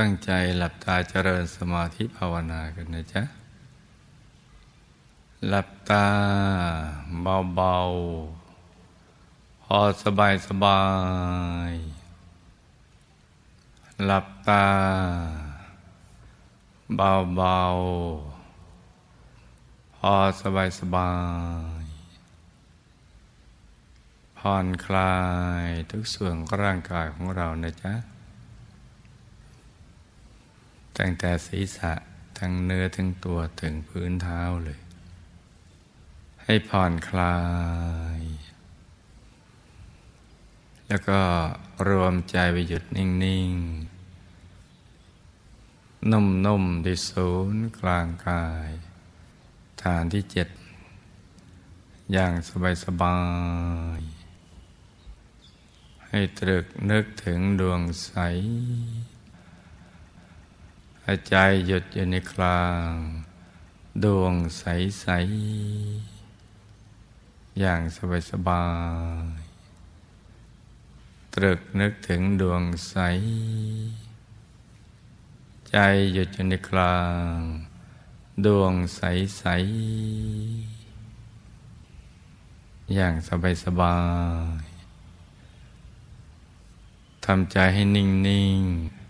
ตั้งใจหลับตาเจริญสมาธิภาวนากันนะจ๊ะ หลับตาเบาๆ พอสบายสบาย หลับตาเบาๆ พอสบายสบาย ผ่อนคลายทุกส่วนของร่างกายของเรานะจ๊ะ ตั้งแต่ศีรษะทั้งเนื้อทั้งตัวถึงพื้นเท้าเลย ให้ผ่อนคลาย แล้วก็รวมใจไปหยุดนิ่ง ๆ นุ่มๆที่ศูนย์กลางกาย ฐานที่เจ็ด อย่างสบาย ๆ ให้ตรึกนึกถึงดวงใส ใจหยุดอยู่ในกลาง ดวงใส ๆ อย่างสบายๆตรึกนึกถึงดวงใส ใจหยุดอยู่ในกลาง ดวงใส ๆ อย่างสบายๆทำใจให้นิ่ง ๆ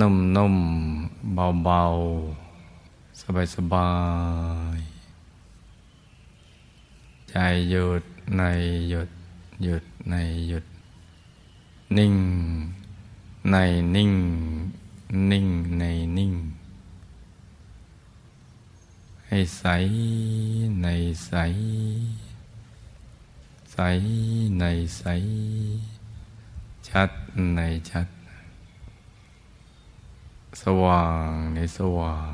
นุ่มนุ่มเบาเบาสบายสบายใจหยุดในหยุดหยุดในหยุด นิ่ง ในนิ่ง นิ่งในนิ่ง ให้ใสในใส ใสในใส ชัดในชัด สว่างในสว่าง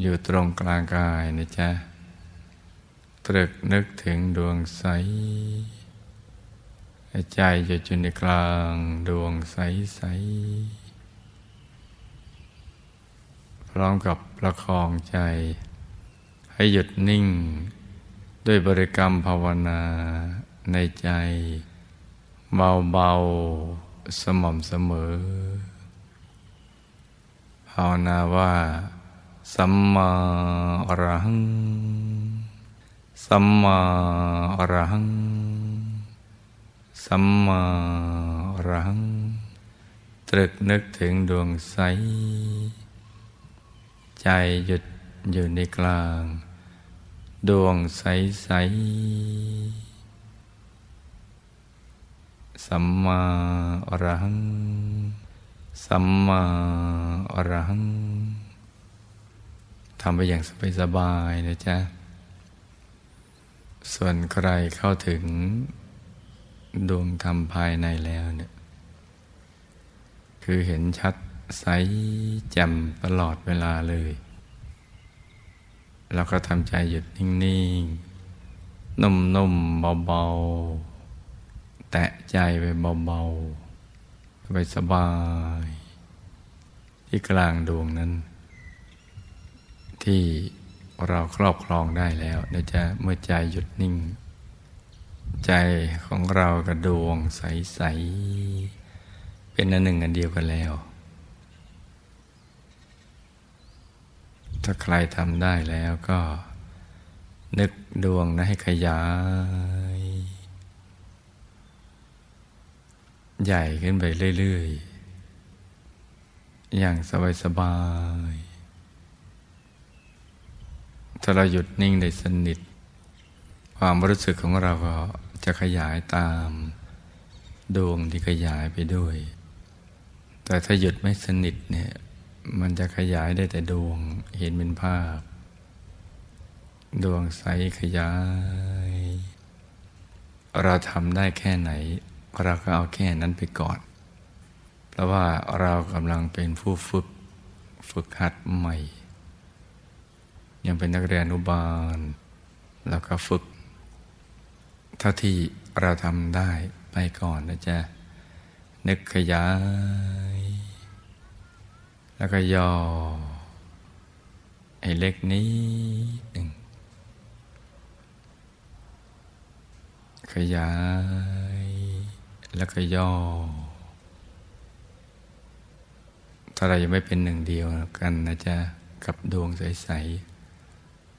อยู่ตรงกลางกายนะจ๊ะ ตรึกนึกถึงดวงใส ใจจะจุในกลางดวงใสใส พร้อมกับประคองใจ ให้หยุดนิ่ง ด้วยบริกรรมภาวนาในใจ เบา ๆ สม่ำเสมอ ภาวนาว่าสัมมาอรหัง สัมมาอรหัง สัมมาอรหัง ตรึกนึกถึงดวงใส ใจหยุดอยู่ในกลาง ดวงใสใส สัมมาอรหัง สัมมาอรหังทำไปอย่างสบายๆนะจ๊ะ ส่วนใครเข้าถึงดวงธรรมภายในแล้วเนี่ย คือเห็นชัดใสแจ่มตลอดเวลาเลยเราก็ทำใจหยุดนิ่งๆ นุ่มๆ เบาๆ แตะใจไปเบาๆ สบายสบาย ที่กลางดวงนั้น ที่เราครอบครองได้แล้วนะจ๊ะเมื่อใจหยุดนิ่ง ใจของเรากับดวงใส ๆ เป็นอันหนึ่งอันเดียวกันแล้ว ถ้าใครทำได้แล้วก็นึกดวงนะให้ขยาย ใหญ่ขึ้นไปเรื่อยๆ อย่างสบายๆ ถ้าเราหยุดนิ่งได้สนิท ความรู้สึกของเราก็จะขยายตามดวงที่ขยายไปด้วย แต่ถ้าหยุดไม่สนิทเนี่ย มันจะขยายได้แต่ดวงเห็นเป็นภาพ ดวงใสขยาย เราทำได้แค่ไหน เราก็เอาแค่นั้นไปก่อน เพราะว่าเรากำลังเป็นผู้ฝึกฝึกหัดใหม่ ยังเป็นนักเรียนอนุบาลเราก็ฝึก เท่าที่เราทำได้ไปก่อนนะจ๊ะ นึกขยาย แล้วก็ย่อไอ้เล็กนี้หนึ่งขยาย แล้วก็ย่อ ถ้าเรายังไม่เป็นหนึ่งเดียวกันนะจ๊ะกับดวงใส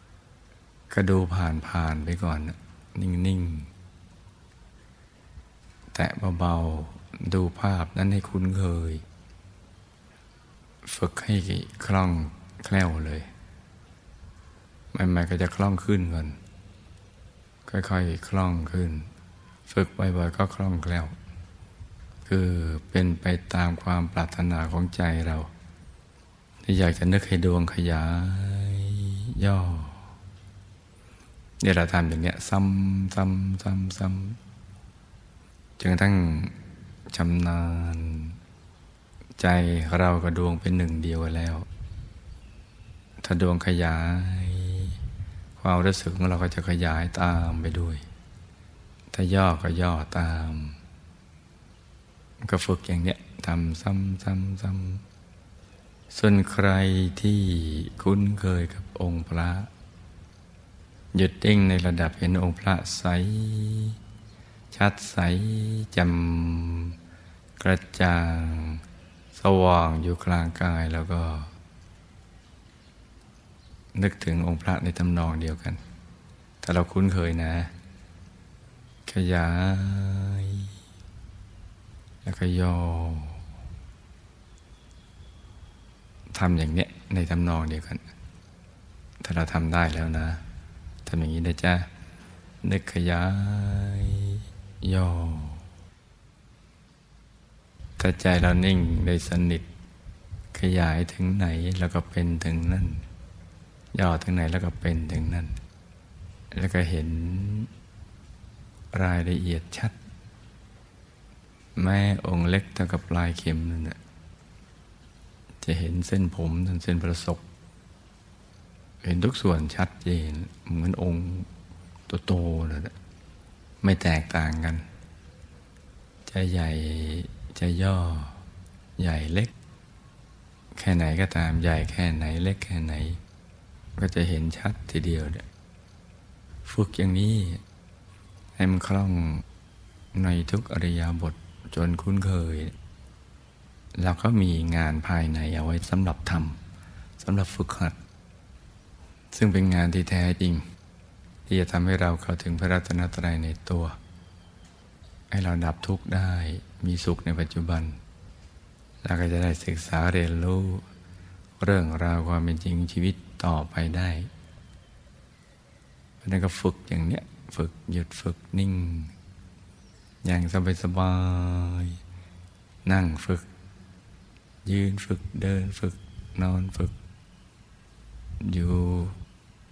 ๆ ก็ดูผ่านๆไปก่อน นิ่ง ๆ แตะเบา ๆ ดูภาพนั้นให้คุ้นเคย ฝึกให้คล่องแคล่วเลยใหม่ๆก็จะคล่องขึ้นก่อน ค่อย ๆ คล่องขึ้น ฝึกบ่อยๆก็คล่องแคล่ว คือเป็นไปตามความปรารถนาของใจเราที่อยากจะนึกให้ดวงขยาย ย่อเนี่ยเราทำอย่างเนี้ย ซ้ำซ้ำซ้ำซ้ำจนกระทั่งชำนาญ ใจเรากับดวงเป็นหนึ่งเดียวแล้ว ถ้าดวงขยาย ความรู้สึกของเราก็จะขยายตามไปด้วย ถ้าย่อก็ย่อตาม ก็ฝึกอย่างเนี้ยทำซ้ำซ้ำซ้ำส่วนใครที่คุ้นเคยกับองค์พระหยุดติ้งในระดับเห็นองค์พระใส ชัดใสจำกระจ่าง สว่างอยู่กลางกายแล้วก็ นึกถึงองค์พระในตำนองเดียวกัน ถ้าเราคุ้นเคยนะ ขยาย แล้วก็ย่อทำอย่างเนี้ยในตำนองเดียวกัน ถ้าเราทำได้แล้วนะทำอย่างนี้นะจ๊ะนึกขยาย ย่อ ถ้าใจเรานิ่งได้สนิท ขยายถึงไหนแล้วก็เป็นถึงนั่น ย่อถึงไหนแล้วก็เป็นถึงนั้นแล้วก็เห็นรายละเอียดชัด แม่องค์เล็กเท่ากับปลายเข็มนั่นแหละจะเห็นเส้นผมทั้งเส้นประศกเห็นทุกส่วนชัดเจน เหมือนองค์โตๆเลยไม่แตกต่างกัน จะใหญ่จะย่อ ใหญ่เล็ก แค่ไหนก็ตามใหญ่แค่ไหนเล็กแค่ไหน ก็จะเห็นชัดทีเดียวเนี่ยฝึกอย่างนี้ให้มันคล่องในทุกอริยบท จนคุ้นเคย เราก็มีงานภายในเอาไว้สำหรับทำสำหรับฝึกหัด ซึ่งเป็นงานที่แท้จริง ที่จะทำให้เราเข้าถึงพระรัตนตรัยในตัว ให้เราดับทุกข์ได้มีสุขในปัจจุบันเราก็จะได้ศึกษาเรียนรู้ เรื่องราวความเป็นจริงชีวิตต่อไปได้เพราะนั้นก็ฝึกอย่างเนี้ย ฝึกหยุดฝึกนิ่ง อย่างสบายสบาย นั่งฝึก ยืนฝึกเดินฝึกนอนฝึก อยู่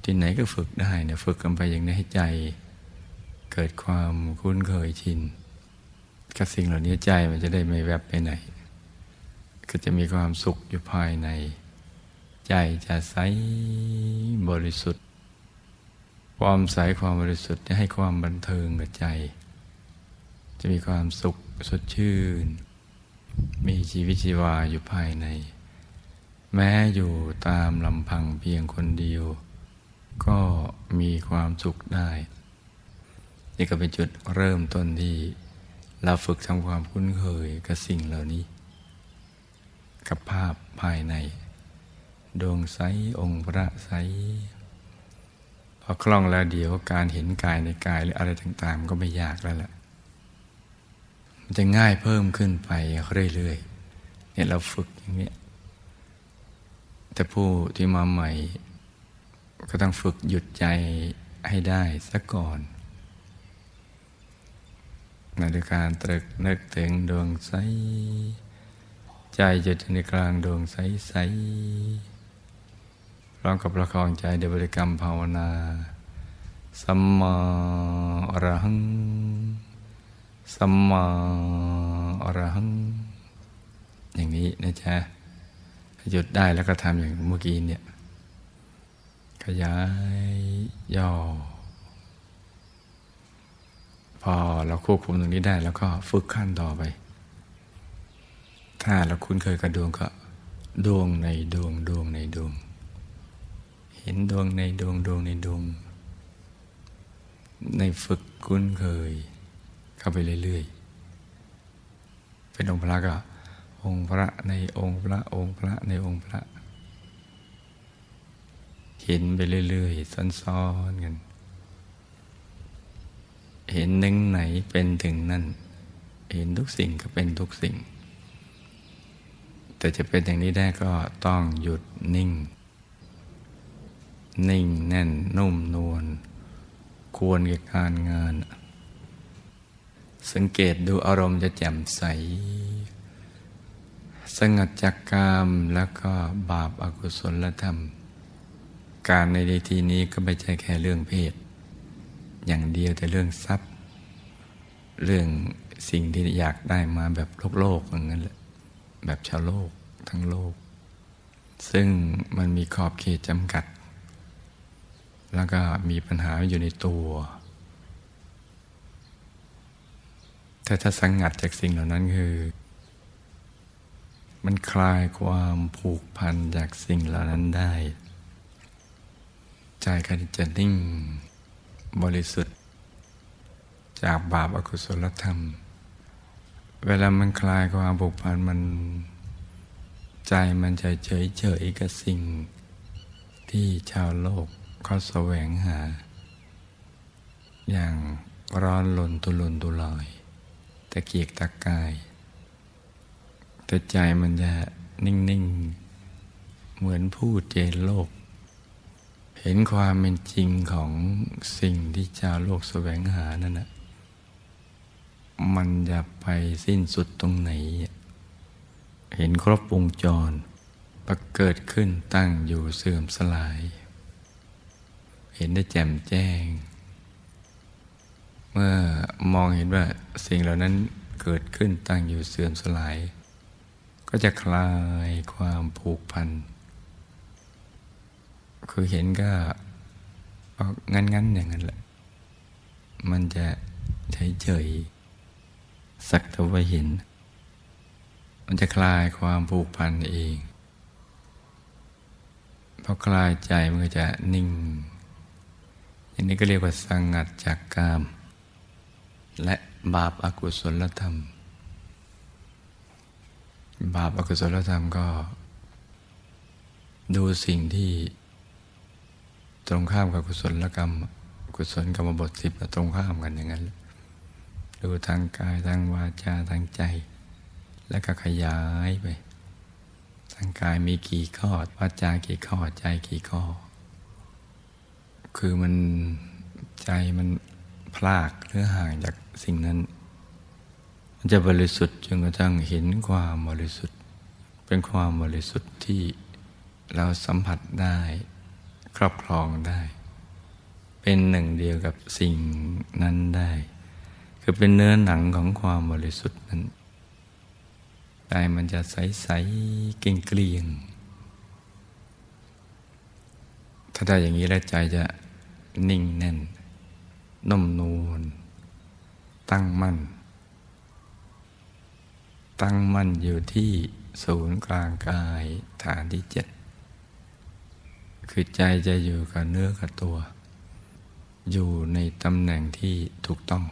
ที่ไหนก็ฝึกได้เนี่ยฝึกกันไปอย่างนี้ให้ใจ เกิดความคุ้นเคยชินกับสิ่งเหล่านี้ใจมันจะได้ไม่แวบไปไหน ก็จะมีความสุขอยู่ภายใน ใจจะใสบริสุทธิ์ ความใสความบริสุทธิ์จะให้ความบันเทิงกับใจ จะมีความสุขสดชื่น มีชีวิตชีวาอยู่ภายใน แม้อยู่ตามลำพังเพียงคนเดียว ก็มีความสุขได้ นี่ก็เป็นจุดเริ่มต้นที่เราฝึกทำความคุ้นเคยกับสิ่งเหล่านี้ กับภาพภายใน ดวงใสองค์พระใสพอคล่องแล้วเดี๋ยวการเห็นกายในกายหรืออะไรต่างๆ ก็ไม่ยากแล้วล่ะ มันจะง่ายเพิ่มขึ้นไปเรื่อยๆเนี่ยเราฝึกอย่างนี้แต่ผู้ที่มาใหม่ ก็ต้องฝึกหยุดใจให้ได้ซะก่อนในการตรึกนึกถึงดวงใส ใจจะในกลางดวงใสๆพร้อมกับประคองใจเดบริกรรมภาวนา สัมมาอรหัง สัมมาอรหัง อย่างนี้นะจ๊ะหยุดได้แล้วก็ทำอย่างเมื่อกี้เนี่ย ขยายย่อ พอเราควบคุมตรงนี้ได้ แล้วก็ฝึกขั้นต่อไป ถ้าเราคุ้นเคยกับดวงก็ ดวงในดวงดวงในดวง เห็นดวงในดวงดวงในดวง ในฝึกคุ้นเคย เข้าไปเรื่อยๆ เป็นองค์พระก็ องค์พระในองค์พระองค์พระในองค์พระ เห็นไปเรื่อยๆ ซ้อนๆกัน เห็นหนึ่งไหนเป็นถึงนั่น เห็นทุกสิ่งก็เป็นทุกสิ่ง แต่จะเป็นอย่างนี้ได้ก็ต้องหยุดนิ่ง นิ่งแน่นนุ่มนวลควรกับการงาน สังเกตดูอารมณ์จะแจ่มใส สงัดจากกามแล้วก็บาปอากุศลธรรม การในทีนี้ก็ไม่ใช่แค่เรื่องเพศ อย่างเดียวแต่เรื่องทรัพย์ เรื่องสิ่งที่อยากได้มาแบบโลกโลกอย่างนั้นแหละแบบชาวโลกทั้งโลก ซึ่งมันมีขอบเขตจำกัด แล้วก็มีปัญหาอยู่ในตัว แต่ถ้าสังงัดจากสิ่งเหล่านั้นคือ มันคลายความผูกพันจากสิ่งเหล่านั้นได้ ใจก็จะนิ่งบริสุทธิ์ จากบาปอกุศลธรรม เวลามันคลายความผูกพันมันใจมันจะเฉยเฉยกับสิ่งที่ชาวโลกเขาแสวงหา อย่างร้อนลนตุลนตุลอย ตะเกียกตะกาย แต่ใจมันจะนิ่ง ๆ เหมือนผู้เจนโลก เห็นความเป็นจริงของสิ่งที่ชาวโลกแสวงหานั่นนะมันจะไปสิ้นสุดตรงไหน เห็นครบวงจรประเกิดขึ้นตั้งอยู่เสื่อมสลาย เห็นได้แจ่มแจ้ง เมื่อมองเห็นว่าสิ่งเหล่านั้นเกิดขึ้นตั้งอยู่เสื่อมสลาย ก็จะคลายความผูกพัน คือเห็นก็งั้นงั้นอย่างนั้นแหละ มันจะเฉยเฉยสักแต่ว่าเห็น มันจะคลายความผูกพันเองพอคลายใจมันก็จะนิ่งอันนี้ก็เรียกว่าสังงัดจากกาม และบาปอากุศลธรรม บาปอากุศลธรรมก็ ดูสิ่งที่ ตรงข้ามกับกุศลกรรม กุศลกรรมบทสิบตรงข้ามกันอย่างนั้น ดูทางกายทางวาจาทางใจ แล้วก็ขยายไป ทางกายมีกี่ข้อวาจากี่ข้อใจกี่ข้อ คือมันใจมันพลากหรือห่างจาก สิ่งนั้น มันจะบริสุทธิ์จนกระทั่งเห็นความบริสุทธิ์ เป็นความบริสุทธิ์ที่เราสัมผัสได้ครอบครองได้ เป็นหนึ่งเดียวกับสิ่งนั้นได้ คือเป็นเนื้อหนังของความบริสุทธิ์นั้นใจมันจะใสๆเก่งเกลียง ถ้าได้อย่างนี้แล้วใจจะนิ่งแน่นนุ่มนวล ตั้งมั่น ตั้งมั่นอยู่ที่ศูนย์กลางกายฐานที่เจ็ดคือใจจะอยู่กับเนื้อกับตัว อยู่ในตำแหน่งที่ถูกต้อง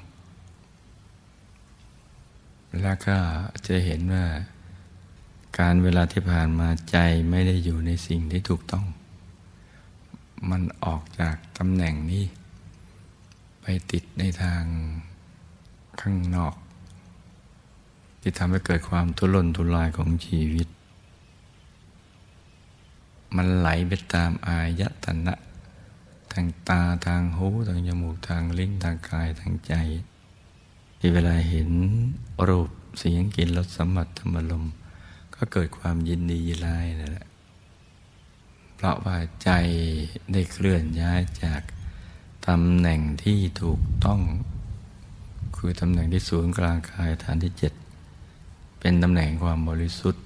แล้วก็จะเห็นว่า การเวลาที่ผ่านมาใจไม่ได้อยู่ในสิ่งที่ถูกต้อง มันออกจากตำแหน่งนี้ ไปติดในทาง ข้างนอก ที่ทำให้เกิดความทุรนทุรายของชีวิต มันไหลไปตามอายตนะ ทางตาทางหูทางจมูกทางลิ้นทางกายทางใจ ที่เวลาเห็นรูปเสียงกลิ่นรสสัมผัสธรรมลมก็เกิดความยินดียินร้ายนั่นแหละเพราะว่าใจได้เคลื่อนย้ายจากตำแหน่งที่ถูกต้อง คือตำแหน่งที่ศูนย์กลางกายฐานที่เจ็ดเป็นตำแหน่งความบริสุทธิ์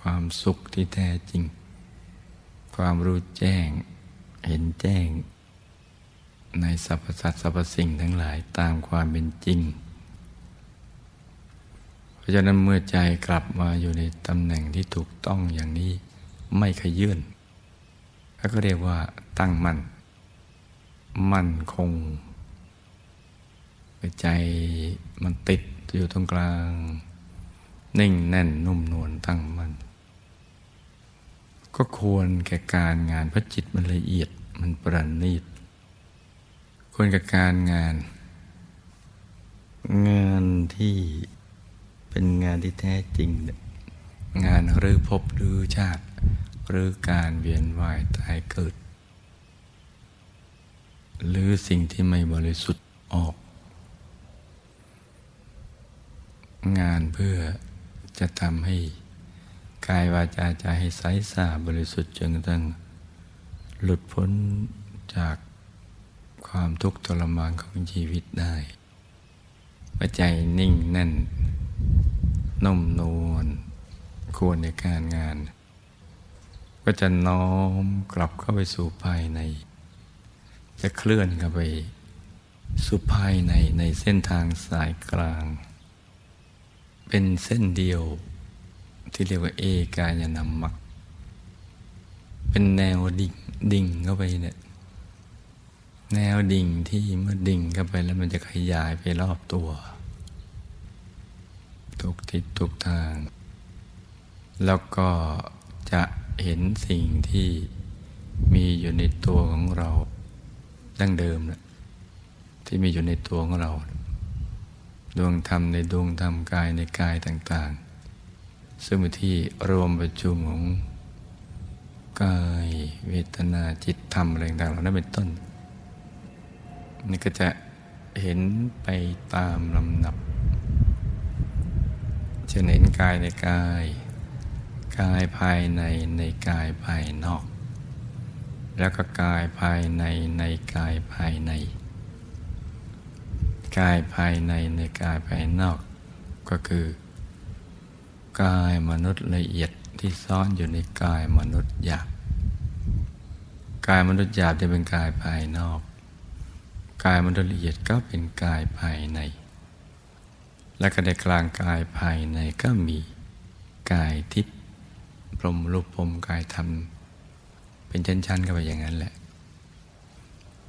ความสุขที่แท้จริง ความรู้แจ้ง เห็นแจ้ง ในสรรพสัตว์สรรพสิ่งทั้งหลายตามความเป็นจริง เพราะฉะนั้นเมื่อใจกลับมาอยู่ในตำแหน่งที่ถูกต้องอย่างนี้ไม่ขยื่นแล้วก็เรียกว่าตั้งมั่นมั่นคง ใจมันติดอยู่ตรงกลาง นิ่งแน่นนุ่มนวลตั้งมัน่นก็ควรแก่การงานเพราะจิตมันละเอียดมันประณีตควรแก่การงาน งานที่เป็นงานที่แท้จริง งานหรือพบหรือชาติ หรือการเวียนว่ายตายเกิด หรือสิ่งที่ไม่บริสุทธิ์ออก งานเพื่อจะทำให้กายวาจาใจให้ใสสะอาดบริสุทธิ์จนกระทั่งหลุดพ้นจากความทุกข์ทรมานของชีวิตได้ปัจใจนิ่งแน่นนุ่มนวลควรในการงาน ก็จะน้อมกลับเข้าไปสู่ภายใน จะเคลื่อนเข้าไปสู่ภายในในเส้นทางสายกลาง เป็นเส้นเดียวที่เรียกว่าเอกายนามักเป็นแนวดิ่งดิ่งเข้าไปเนี่ยแนวดิ่งที่เมื่อดิ่งเข้าไปแล้วมันจะขยายไปรอบตัว ทุกทิศทุกทาง แล้วก็จะเห็นสิ่งที่มีอยู่ในตัวของเรา ดั้งเดิมนะที่มีอยู่ในตัวของเรา ดวงธรรมในดวงธรรมกายในกายต่างๆ ซึ่งเป็นที่รวมประชุมของกายเวทนาจิตธรรมอะไรต่างๆเหล่านั้นเป็นต้น นี่ก็จะเห็นไปตามลำดับจะเห็นกายในกาย กายภายในในกายภายนอก แล้วก็กายภายในในกายภายใน กายภายในในกายภายนอก ก็คือกายมนุษย์ละเอียดที่ซ่อนอยู่ในกายมนุษย์หยาบกายมนุษย์หยาบจะเป็นกายภายนอก กายมนุษย์ละเอียดก็เป็นกายภายใน และก็ในกลางกายภายในก็มีกายทิพย์พรมรูปพรมกายธรรม เป็นชั้นๆกันไปอย่างนั้นแหละ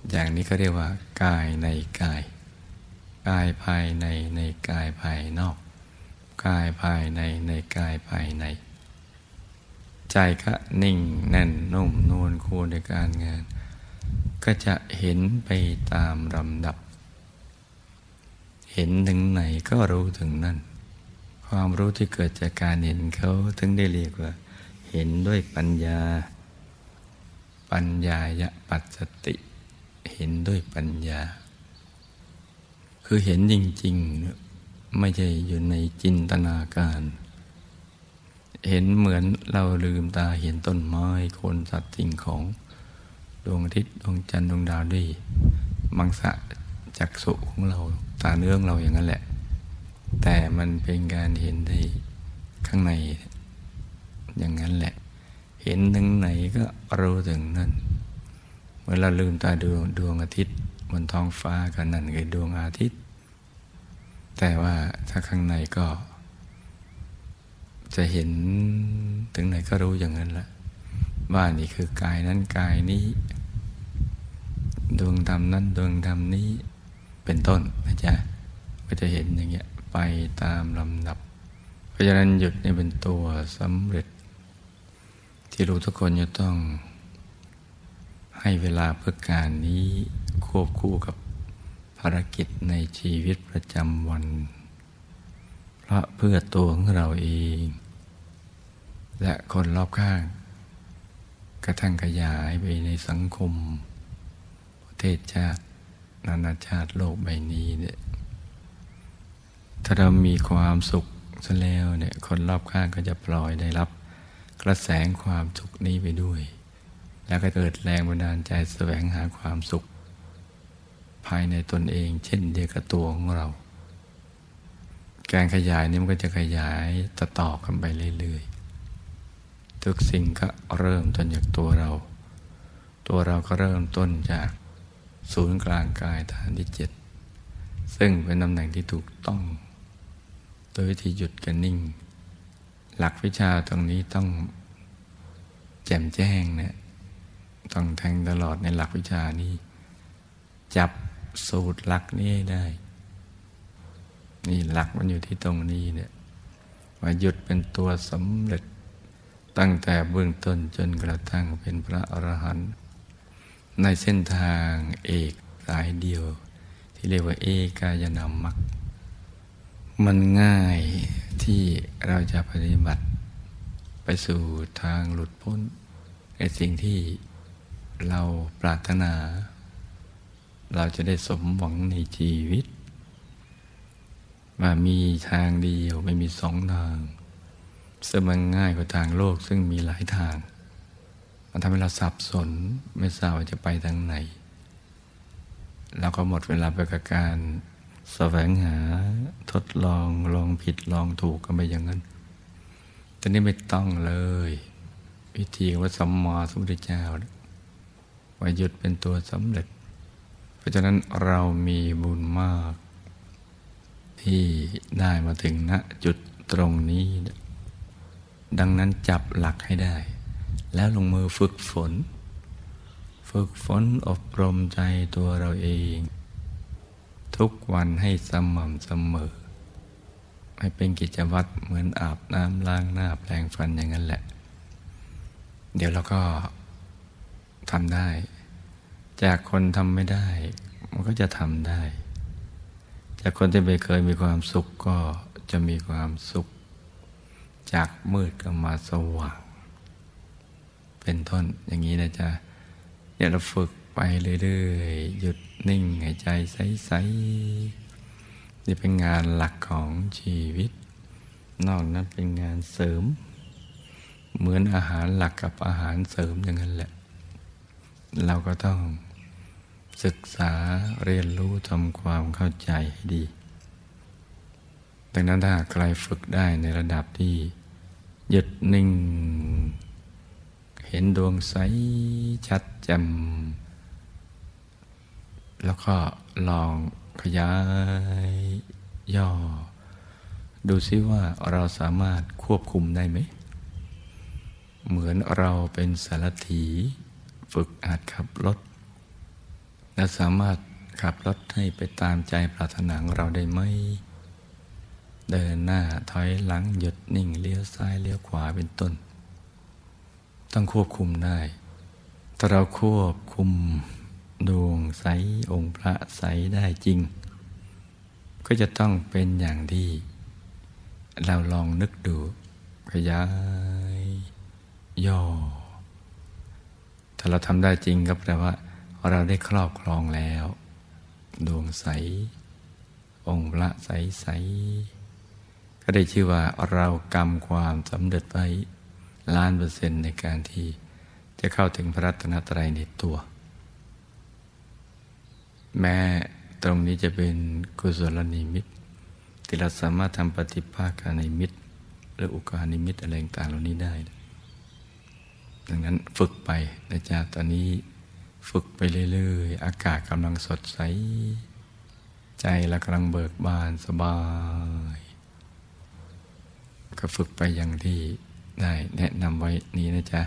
อย่างนี้ก็เรียกว่ากายในกาย กายภายในในกายภายนอก กายภายในในกายภายใน ใจก็นิ่งแน่นนุ่มนวลคูในการงาน ก็จะเห็นไปตามลำดับ เห็นถึงไหนก็รู้ถึงนั่น ความรู้ที่เกิดจากการเห็นเขาถึงได้เรียกว่า เห็นด้วยปัญญา ปัญญายะปัสสติ เห็นด้วยปัญญา คือเห็นจริงๆ ไม่ใช่อยู่ในจินตนาการ เห็นเหมือนเราลืมตาเห็นต้นไม้คนสัตว์สิ่งของ ดวงอาทิตย์ดวงจันทร์ดวงดาวด้วยมังสะจักสุของเราตาเนื้องเราอย่างนั้นแหละ แต่มันเป็นการเห็นได้ข้างในอย่างนั้นแหละ เห็นถึงไหนก็รู้ถึงนั่นเมื่อเราลืมตาดูดวงอาทิตย์ บนท้องฟ้ากันนั่นคือดวงอาทิตย์ แต่ว่าถ้าข้างในก็ จะเห็นถึงไหนก็รู้อย่างนั้นละว่านี่คือกายนั้นกายนี้ ดวงธรรมนั้นดวงธรรมนี้เป็นต้นนะจ๊ะก็จะเห็นอย่างเงี้ยไปตามลำดับ เพราะฉะนั้นหยุดนี่เป็นตัวสำเร็จ ที่รู้ทุกคนจะต้อง ให้เวลาเพื่อการนี้ควบคู่กับภารกิจในชีวิตประจำวัน เพราะเพื่อตัวของเราเอง และคนรอบข้าง กระทั่งขยายไปในสังคม ประเทศชาติ นานาชาติโลกใบนี้เนี่ยถ้าเรามีความสุขซะแล้วเนี่ยคนรอบข้างก็จะปล่อยได้รับกระแสความสุขนี้ไปด้วย แล้วก็เกิดแรงบันดาลใจแสวงหาความสุข ภายในตนเอง เช่นเดียวกับตัวของเรา การขยายนี้มันก็จะขยายต่อต่อกันไปเรื่อยๆทุกสิ่งก็เริ่มต้นจากตัวเรา ตัวเราก็เริ่มต้นจากศูนย์กลางกายฐานที่เจ็ดซึ่งเป็นตำแหน่งที่ถูกต้อง โดยวิธีหยุดกันนิ่ง หลักวิชาตรงนี้ต้องแจ่มแจ้งเนะี่ย ต้องแทงตลอดในหลักวิชานี้ จับสูตรหลักนี้ได้ นี่หลักมันอยู่ที่ตรงนี้เนี่ยว่าหยุดเป็นตัวสำเร็จ ตั้งแต่เบื้องต้นจนกระทั่งเป็นพระอรหันต์ในเส้นทางเอกสายเดียว ที่เรียกว่าเอกายนามักมันง่ายที่เราจะปฏิบัติไปสู่ทางหลุดพ้นในสิ่งที่ เราปรารถนา เราจะได้สมหวังในชีวิต ว่ามีทางเดียวไม่มีสองทางซึ่มันง่ายกว่าทางโลกซึ่งมีหลายทาง มันทำให้เราสับสนไม่ทราบว่าจะไปทางไหนเราก็หมดเวลาไปกับการแสวงหาทดลองลองผิดลองถูกกันไปอย่างนั้น แต่นี่ไม่ต้องเลย วิธีว่าสัมมาสัมพุทธเจ้า ว่าหยุดเป็นตัวสำเร็จ เพราะฉะนั้นเรามีบุญมาก ที่ได้มาถึงณจุดตรงนี้ ดังนั้นจับหลักให้ได้ แล้วลงมือฝึกฝน ฝึกฝนอบรมใจตัวเราเอง ทุกวันให้สม่ำเสมอ ให้เป็นกิจวัตรเหมือนอาบน้ำล้างหน้าแปรงฟันอย่างนั้นแหละ เดี๋ยวเราก็ ทำได้ จากคนทำไม่ได้ มันก็จะทำได้ จากคนที่ไม่เคยมีความสุขก็จะมีความสุข จากมืดก็มาสว่าง เป็นต้นอย่างนี้นะจ๊ะเนี่ยเราฝึกไปเรื่อยๆ หยุดนิ่งหายใจใสๆนี่เป็นงานหลักของชีวิต นอกนั้นเป็นงานเสริม เหมือนอาหารหลักกับอาหารเสริมอย่างนั้นแหละ เราก็ต้องศึกษาเรียนรู้ทำความเข้าใจให้ดี ดังนั้นถ้าใครฝึกได้ในระดับที่หยุดนิ่ง เห็นดวงใสชัดแจ่มแล้วก็ลองขยาย ย่อ ดูซิว่าเราสามารถควบคุมได้ไหม เหมือนเราเป็นสารถี ฝึกอาจขับรถ และสามารถขับรถให้ไปตามใจปรารถนาของเราได้ไหม เดินหน้าถอยหลังหยุดนิ่งเลี้ยวซ้ายเลี้ยวขวาเป็นต้น ต้องควบคุมได้ ถ้าเราควบคุมดวงใสองค์พระใสได้จริง ก็จะต้องเป็นอย่างที่เราลองนึกดูขยายย่อถ้าเราทำได้จริงก็แปลว่า เราได้ครอบครองแล้ว ดวงใส องค์พระใสใสก็ได้ชื่อว่าเรากำความสำเร็จไปล้านเปอร์เซ็นต์ในการที่จะเข้าถึงพระรัตนตรัยในตัว แม้ตรงนี้จะเป็นกุศลนิมิตที่เราสามารถทำปฏิภาคานิมิต หรืออุคหนิมิตอะไรต่างเหล่านี้ได้ ดังนั้นฝึกไปนะจ๊ะตอนนี้ฝึกไปเรื่อยๆ อากาศกำลังสดใส ใจเรากำลังเบิกบานสบาย ก็ฝึกไปอย่างที่ได้แนะนำไว้นี้นะจ๊ะ